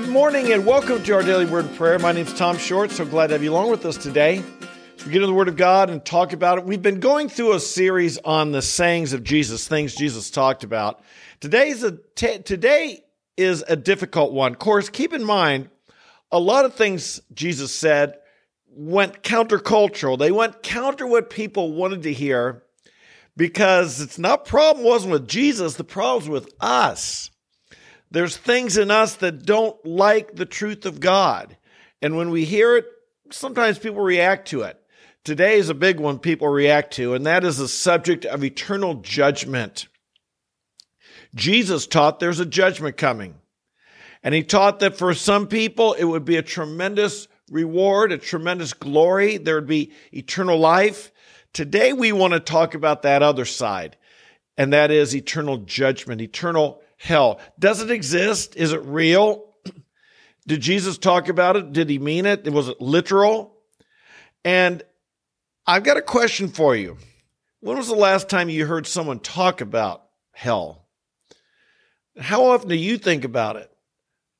good morning and welcome to our daily word and prayer. My name is Tom Short. So glad to have you along with us today. As we get into the Word of God and talk about it, we've been going through a series on the sayings of Jesus, things Jesus talked about. Today's a t- today is a difficult one. Of course, keep in mind a lot of things Jesus said went countercultural. They went counter what people wanted to hear because it's not problem wasn't with Jesus, the problem's with us. There's things in us that don't like the truth of God. And when we hear it, sometimes people react to it. Today is a big one people react to, and that is the subject of eternal judgment. Jesus taught there's a judgment coming. And he taught that for some people, it would be a tremendous reward, a tremendous glory. There would be eternal life. Today, we want to talk about that other side, and that is eternal judgment, eternal hell. Does it exist? Is it real? Did Jesus talk about it? Did he mean it? Was it literal? And I've got a question for you. When was the last time you heard someone talk about hell? How often do you think about it?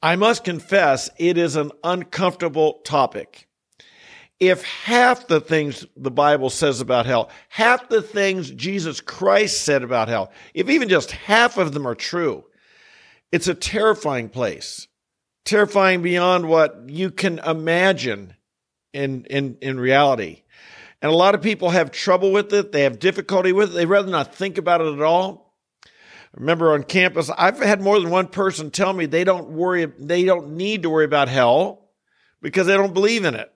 I must confess, it is an uncomfortable topic. If half the things the Bible says about hell, half the things Jesus Christ said about hell, if even just half of them are true, it's a terrifying place, terrifying beyond what you can imagine in, in, in reality. And a lot of people have trouble with it. They have difficulty with it. They'd rather not think about it at all. remember on campus, I've had more than one person tell me they don't worry, they don't need to worry about hell because they don't believe in it.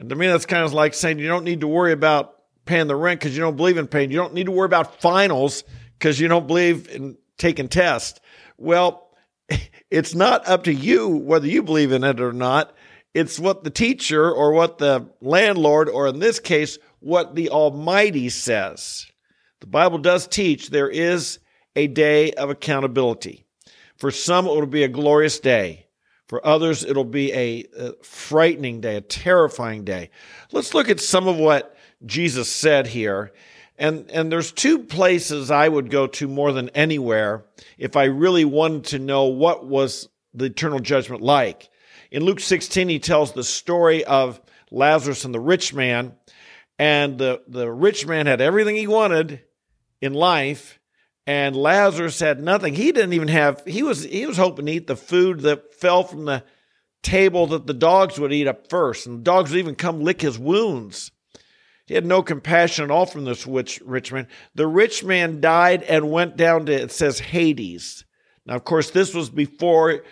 And to me, that's kind of like saying you don't need to worry about paying the rent because you don't believe in paying. You don't need to worry about finals because you don't believe in taking tests. Well, it's not up to you whether you believe in it or not. It's what the teacher or what the landlord, or in this case, what the Almighty says. The Bible does teach there is a day of accountability. For some, it will be a glorious day. For others, it'll be a, a, frightening day, a terrifying day. Let's look at some of what Jesus said here and, and there's two places I would go to more than anywhere if I really wanted to know what was the eternal judgment like. In Luke 16, he tells the story of Lazarus and the rich man. And the, the rich man had everything he wanted in life, and Lazarus had nothing. He didn't even have, he was, he was hoping to eat the food that fell from the table that the dogs would eat up first. And the dogs would even come lick his wounds. He had no compassion at all from this rich, rich man. The rich man died and went down to, it says, Hades. Now, of course, this was before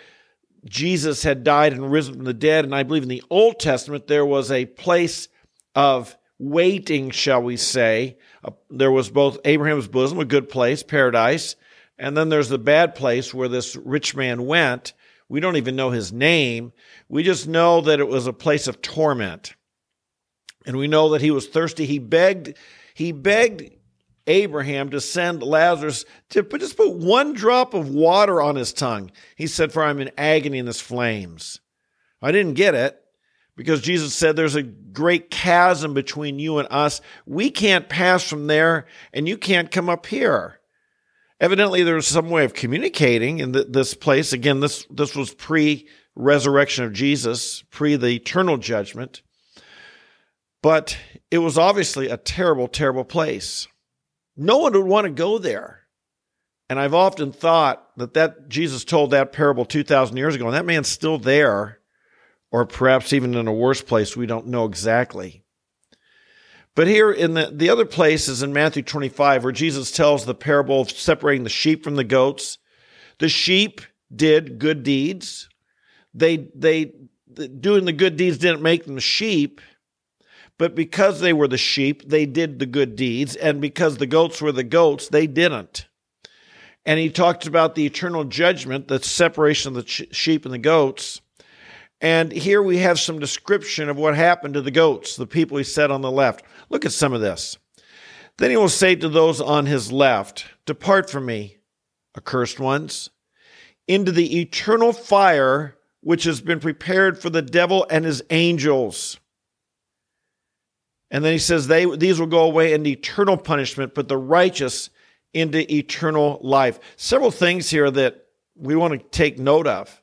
Jesus had died and risen from the dead. And I believe in the Old Testament, there was a place of waiting, shall we say. There was both Abraham's bosom, a good place, paradise, and then there's the bad place where this rich man went. We don't even know his name. We just know that it was a place of torment. And we know that he was thirsty. He begged, he begged Abraham to send Lazarus to just put one drop of water on his tongue. He said, For I'm in agony in this flames. I didn't get it because Jesus said there's a great chasm between you and us. We can't pass from there, and you can't come up here. Evidently, there was some way of communicating in this place. Again, this, this was pre resurrection of Jesus, pre the eternal judgment. But it was obviously a terrible, terrible place. No one would want to go there. And I've often thought that, that Jesus told that parable 2,000 years ago, and that man's still there, or perhaps even in a worse place. We don't know exactly. But here in the, the other place is in Matthew 25, where Jesus tells the parable of separating the sheep from the goats. The sheep did good deeds. They, they, doing the good deeds didn't make them sheep. But because they were the sheep, they did the good deeds. And because the goats were the goats, they didn't. And he talks about the eternal judgment, the separation of the sheep and the goats. And here we have some description of what happened to the goats, the people he said on the left. Look at some of this. Then he will say to those on his left, Depart from me, accursed ones, into the eternal fire which has been prepared for the devil and his angels. And then he says, they, these will go away into eternal punishment, but the righteous into eternal life. Several things here that we want to take note of.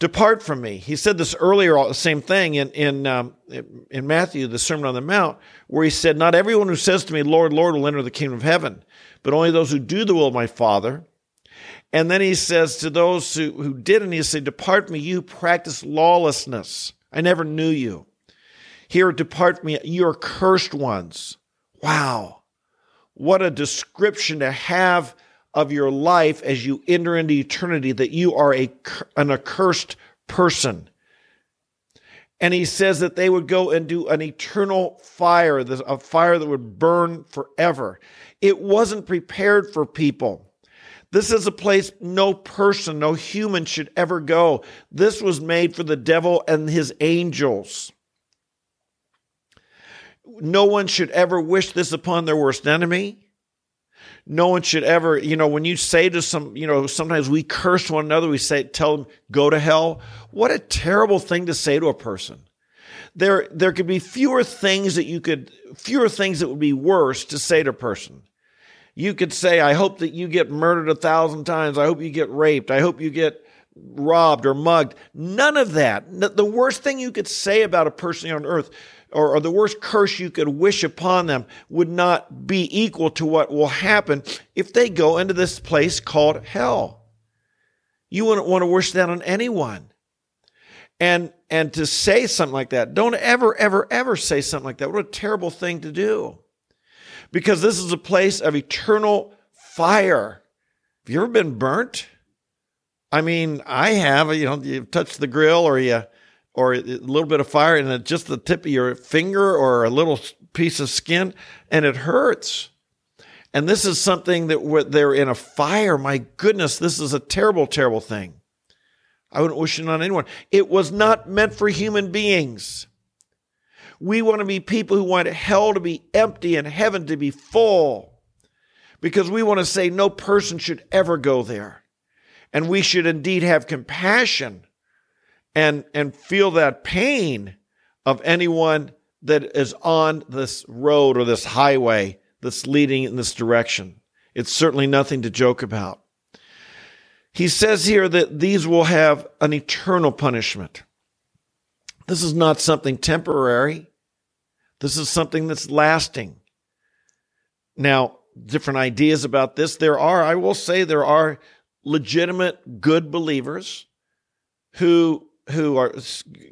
Depart from me. He said this earlier, the same thing in in um, in Matthew, the Sermon on the Mount, where he said, "Not everyone who says to me, Lord, Lord, will enter the kingdom of heaven, but only those who do the will of my Father." And then he says to those who, who didn't, he said, Depart from me, you practice lawlessness. I never knew you. Here, depart from me, you are cursed ones. Wow. What a description to have of your life as you enter into eternity that you are a, an accursed person. And he says that they would go and do an eternal fire, a fire that would burn forever. It wasn't prepared for people. This is a place no person, no human should ever go. This was made for the devil and his angels. No one should ever wish this upon their worst enemy. No one should ever, you know, when you say to some, you know, sometimes we curse one another, we say, tell them, go to hell. What a terrible thing to say to a person. There, there could be fewer things that you could, fewer things that would be worse to say to a person. You could say, I hope that you get murdered a thousand times. I hope you get raped. I hope you get robbed or mugged. None of that. The worst thing you could say about a person on earth or, or, the worst curse you could wish upon them would not be equal to what will happen if they go into this place called hell. You wouldn't want to wish that on anyone. And and to say something like that, don't ever, ever, ever say something like that. What a terrible thing to do. Because this is a place of eternal fire. Have you ever been burnt? I mean, I have. You know, you touch the grill or you or a little bit of fire and just the tip of your finger or a little piece of skin and it hurts. And this is something that they're in a fire. My goodness, this is a terrible, terrible thing. I wouldn't wish it on anyone. It was not meant for human beings. We want to be people who want hell to be empty and heaven to be full because we want to say no person should ever go there. And we should indeed have compassion and and feel that pain of anyone that is on this road or this highway that's leading in this direction. It's certainly nothing to joke about. He says here that these will have an eternal punishment. This is not something temporary. This is something that's lasting. Now, different ideas about this. There are, I will say, there are legitimate good believers who who are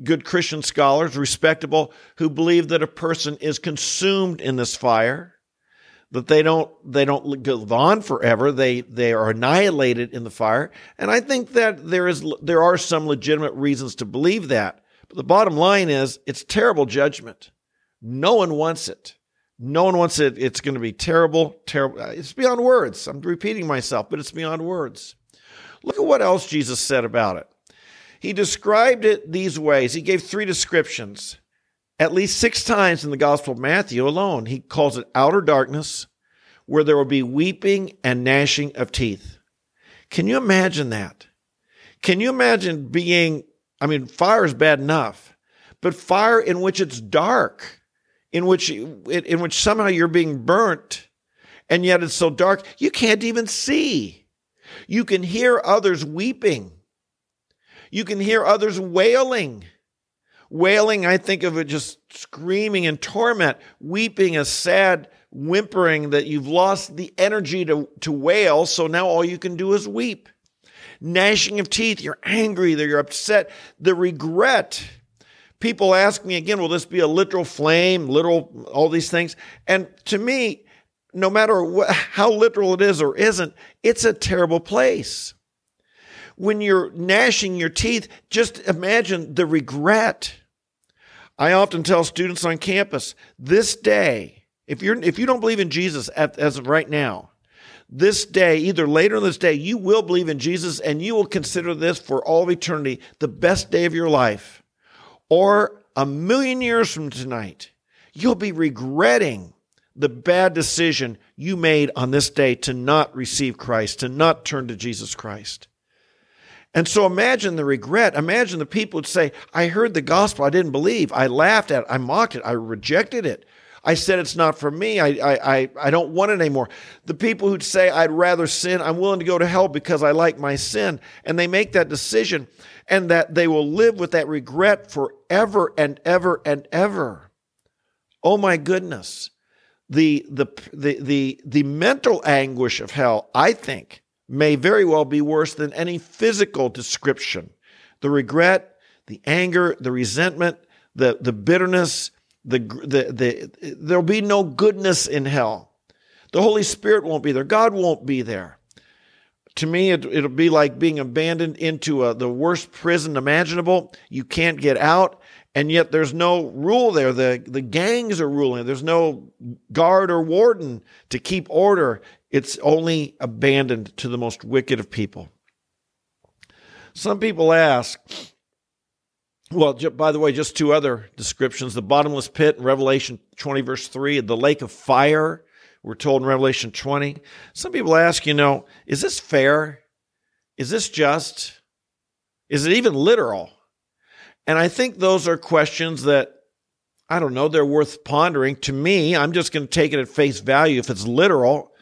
good Christian scholars, respectable, who believe that a person is consumed in this fire, that they don't they don't go on forever. They they are annihilated in the fire. And I think that there is there are some legitimate reasons to believe that. But the bottom line is it's terrible judgment. No one wants it. No one wants it. It's going to be terrible, terrible. Uh, it's beyond words. I'm repeating myself, but it's beyond words. Look at what else Jesus said about it. He described it these ways. He gave three descriptions. At least six times in the Gospel of Matthew alone, he calls it outer darkness, where there will be weeping and gnashing of teeth. Can you imagine that? Can you imagine being, I mean, fire is bad enough, but fire in which it's dark, in which, in which somehow you're being burnt, and yet it's so dark, you can't even see. You can hear others weeping. You can hear others wailing. Wailing, I think of it just screaming in torment, weeping a sad whimpering that you've lost the energy to, to wail, so now all you can do is weep. Gnashing of teeth, you're angry, you're upset. The regret. People ask me again, will this be a literal flame, literal, all these things? And to me, no matter what, how literal it is or isn't, it's a terrible place when you're gnashing your teeth, just imagine the regret. I often tell students on campus this day, if you're if you don't believe in Jesus at, as of right now, this day, either later in this day, you will believe in Jesus and you will consider this for all eternity the best day of your life. Or a million years from tonight, you'll be regretting the bad decision you made on this day to not receive Christ, to not turn to Jesus Christ. And so imagine the regret. Imagine the people would say, I heard the gospel. I didn't believe. I laughed at it. I mocked it. I rejected it. I said it's not for me. I, I, I, I don't want it anymore. The people who'd say I'd rather sin, I'm willing to go to hell because I like my sin. And they make that decision and that they will live with that regret forever and ever and ever. Oh my goodness. The, the, the, the, the mental anguish of hell, I think, may very well be worse than any physical description. The regret, the anger, the resentment, the, the bitterness, the, the, the, there'll be no goodness in hell. The Holy Spirit won't be there. God won't be there. To me, it, will be like being abandoned into a, the worst prison imaginable. You can't get out, and yet there's no rule there. The, the gangs are ruling. There's no guard or warden to keep order. It's only abandoned to the most wicked of people. Some people ask, well, by the way, just two other descriptions the bottomless pit in Revelation 20, verse 3, the lake of fire, we're told in Revelation 20. Some people ask, you know, is this fair? Is this just? Is it even literal? And I think those are questions that, I don't know, they're worth pondering. To me, I'm just going to take it at face value. If it's literal,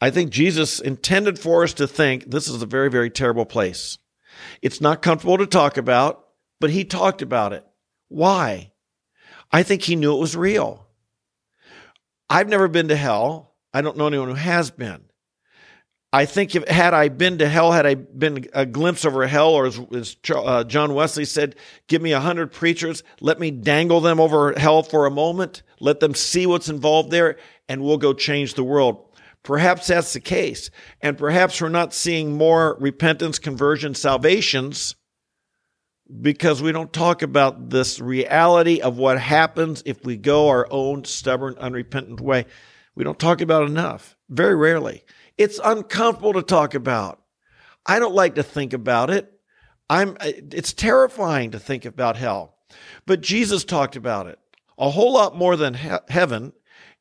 I think Jesus intended for us to think this is a very, very terrible place. It's not comfortable to talk about but he talked about it. Why? I think he knew it was real. I've never been to hell. I don't know anyone who has been. I think if had I been to hell, had I been a glimpse over hell, or as, as uh, John Wesley said, give me a hundred preachers, let me dangle them over hell for a moment, let them see what's involved there, and we'll go change the world. Perhaps that's the case, and perhaps we're not seeing more repentance, conversion, salvations because we don't talk about this reality of what happens if we go our own stubborn, unrepentant way. We don't talk about enough, very rarely. It's uncomfortable to talk about. I don't like to think about it. I'm it's terrifying to think about hell. But Jesus talked about it a whole lot more than he- heaven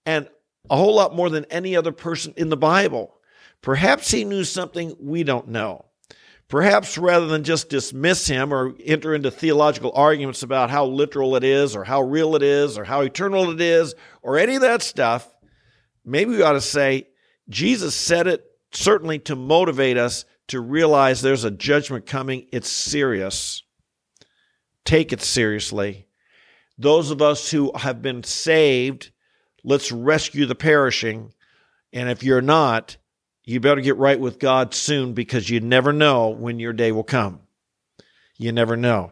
and a whole lot more than any other person in the Bible. Perhaps he knew something we don't know. Perhaps rather than just dismiss him or enter into theological arguments about how literal it is or how real it is or how eternal it is or any of that stuff, maybe we ought to say Jesus said it certainly to motivate us to realize there's a judgment coming. It's serious. Take it seriously. Those of us who have been saved, let's rescue the perishing. And if you're not, you better get right with God soon because you never know when your day will come. You never know.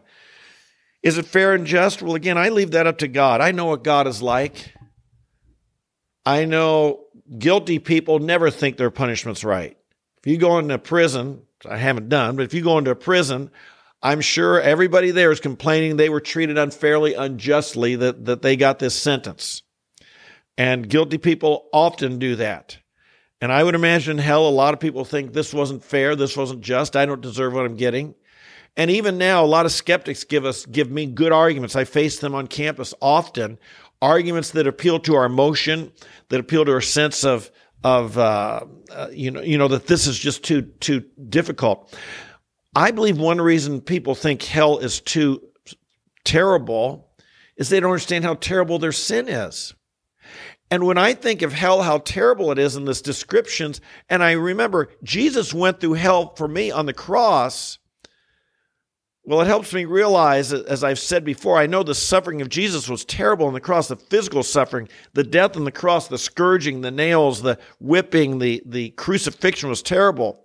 Is it fair and just? Well, again, I leave that up to God. I know what God is like. I know guilty people never think their punishment's right. If you go into prison, I haven't done, but if you go into a prison, I'm sure everybody there is complaining they were treated unfairly, unjustly, that, that they got this sentence. And guilty people often do that. And I would imagine hell, a lot of people think this wasn't fair, this wasn't just, I don't deserve what I'm getting. And even now, a lot of skeptics give us give me good arguments. I face them on campus often, arguments that appeal to our emotion, that appeal to our sense of of uh, uh, you know you know that this is just too too difficult. I believe one reason people think hell is too terrible is they don't understand how terrible their sin is. And when I think of hell, how terrible it is in this descriptions, and I remember Jesus went through hell for me on the cross, well, it helps me realize, as I've said before, I know the suffering of Jesus was terrible on the cross, the physical suffering, the death on the cross, the scourging, the nails, the whipping, the, the crucifixion was terrible.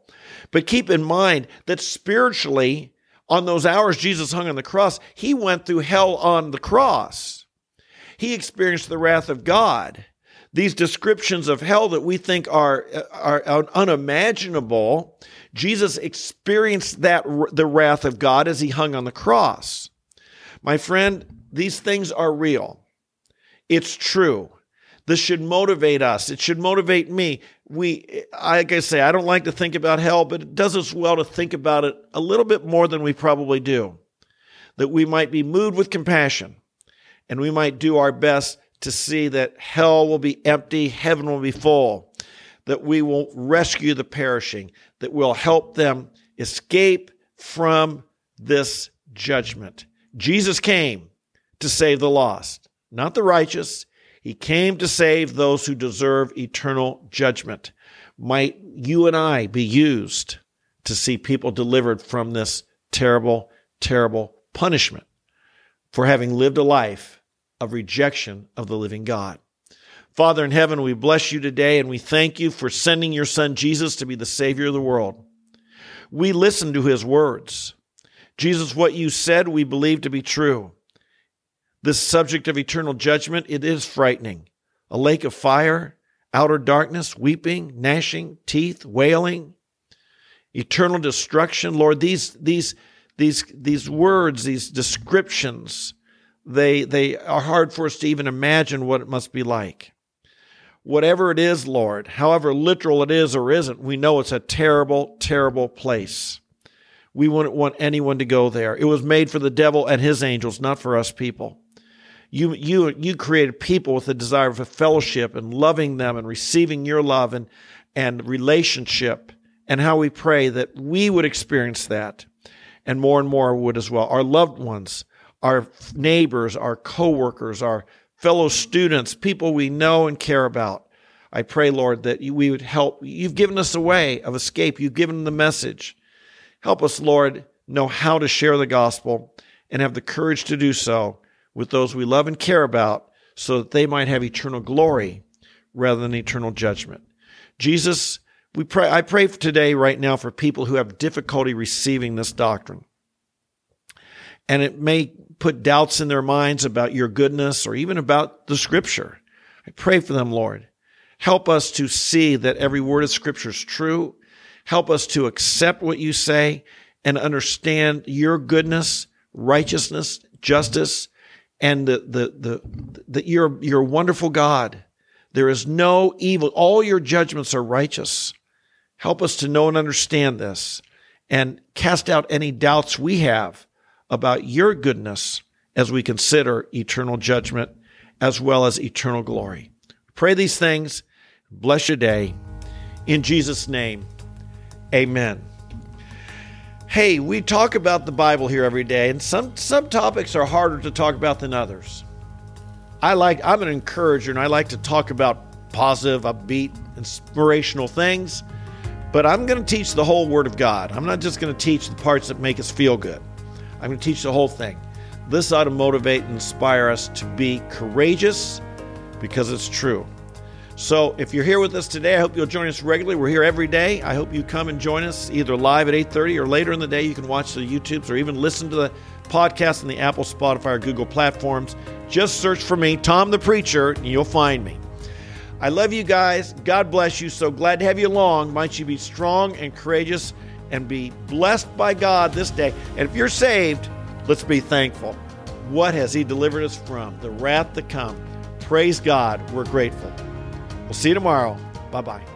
But keep in mind that spiritually, on those hours Jesus hung on the cross, he went through hell on the cross. He experienced the wrath of God these descriptions of hell that we think are, are, are unimaginable, Jesus experienced that the wrath of God as he hung on the cross. My friend, these things are real. It's true. This should motivate us. It should motivate me. We, like I say, I don't like to think about hell, but it does us well to think about it a little bit more than we probably do. That we might be moved with compassion and we might do our best to see that hell will be empty, heaven will be full, that we will rescue the perishing, that we'll help them escape from this judgment. Jesus came to save the lost, not the righteous. He came to save those who deserve eternal judgment. Might you and I be used to see people delivered from this terrible, terrible punishment for having lived a life of rejection of the living God. Father in heaven, we bless you today and we thank you for sending your son Jesus to be the Savior of the world. We listen to his words. Jesus, what you said, we believe to be true. This subject of eternal judgment, it is frightening. A lake of fire, outer darkness, weeping, gnashing, teeth, wailing, eternal destruction. Lord, these, these, these, these words, these descriptions, they, they are hard for us to even imagine what it must be like. Whatever it is, Lord, however literal it is or isn't, we know it's a terrible, terrible place. We wouldn't want anyone to go there. It was made for the devil and his angels, not for us people. You, you, you created people with a desire for fellowship and loving them and receiving your love and, and relationship and how we pray that we would experience that and more and more would as well. Our loved ones, our neighbors, our coworkers, our fellow students, people we know and care about. I pray, Lord, that we would help. You've given us a way of escape. You've given the message. Help us, Lord, know how to share the gospel and have the courage to do so with those we love and care about so that they might have eternal glory rather than eternal judgment. Jesus, we pray, I pray today, right now, for people who have difficulty receiving this doctrine. And it may put doubts in their minds about your goodness or even about the scripture. I pray for them, Lord. Help us to see that every word of scripture is true Help us to accept what you say and understand your goodness, righteousness, justice, and the, the, the, the, you're, a wonderful God. There is no evil. All your judgments are righteous. Help us to know and understand this and cast out any doubts we have about your goodness as we consider eternal judgment as well as eternal glory. Pray these things. Bless your day. In Jesus' name. Amen. Hey, we talk about the Bible here every day, and some, some topics are harder to talk about than others. I like I'm an encourager and I like to talk about positive, upbeat, inspirational things, but I'm going to teach the whole word of God. I'm not just going to teach the parts that make us feel good. I'm going to teach the whole thing. This ought to motivate and inspire us to be courageous because it's true. So if you're here with us today, I hope you'll join us regularly. We're here every day. I hope you come and join us either live at 8:30 or later in the day. You can watch the YouTubes or even listen to the podcast on the Apple, Spotify, or Google platforms. Just search for me, Tom the Preacher, and you'll find me. I love you guys. God bless you. So glad to have you along. Might you be strong and courageous and be blessed by God this day. And if you're saved, let's be thankful. What has He delivered us from? The wrath to come. Praise God. We're grateful. We'll see you tomorrow. Bye bye.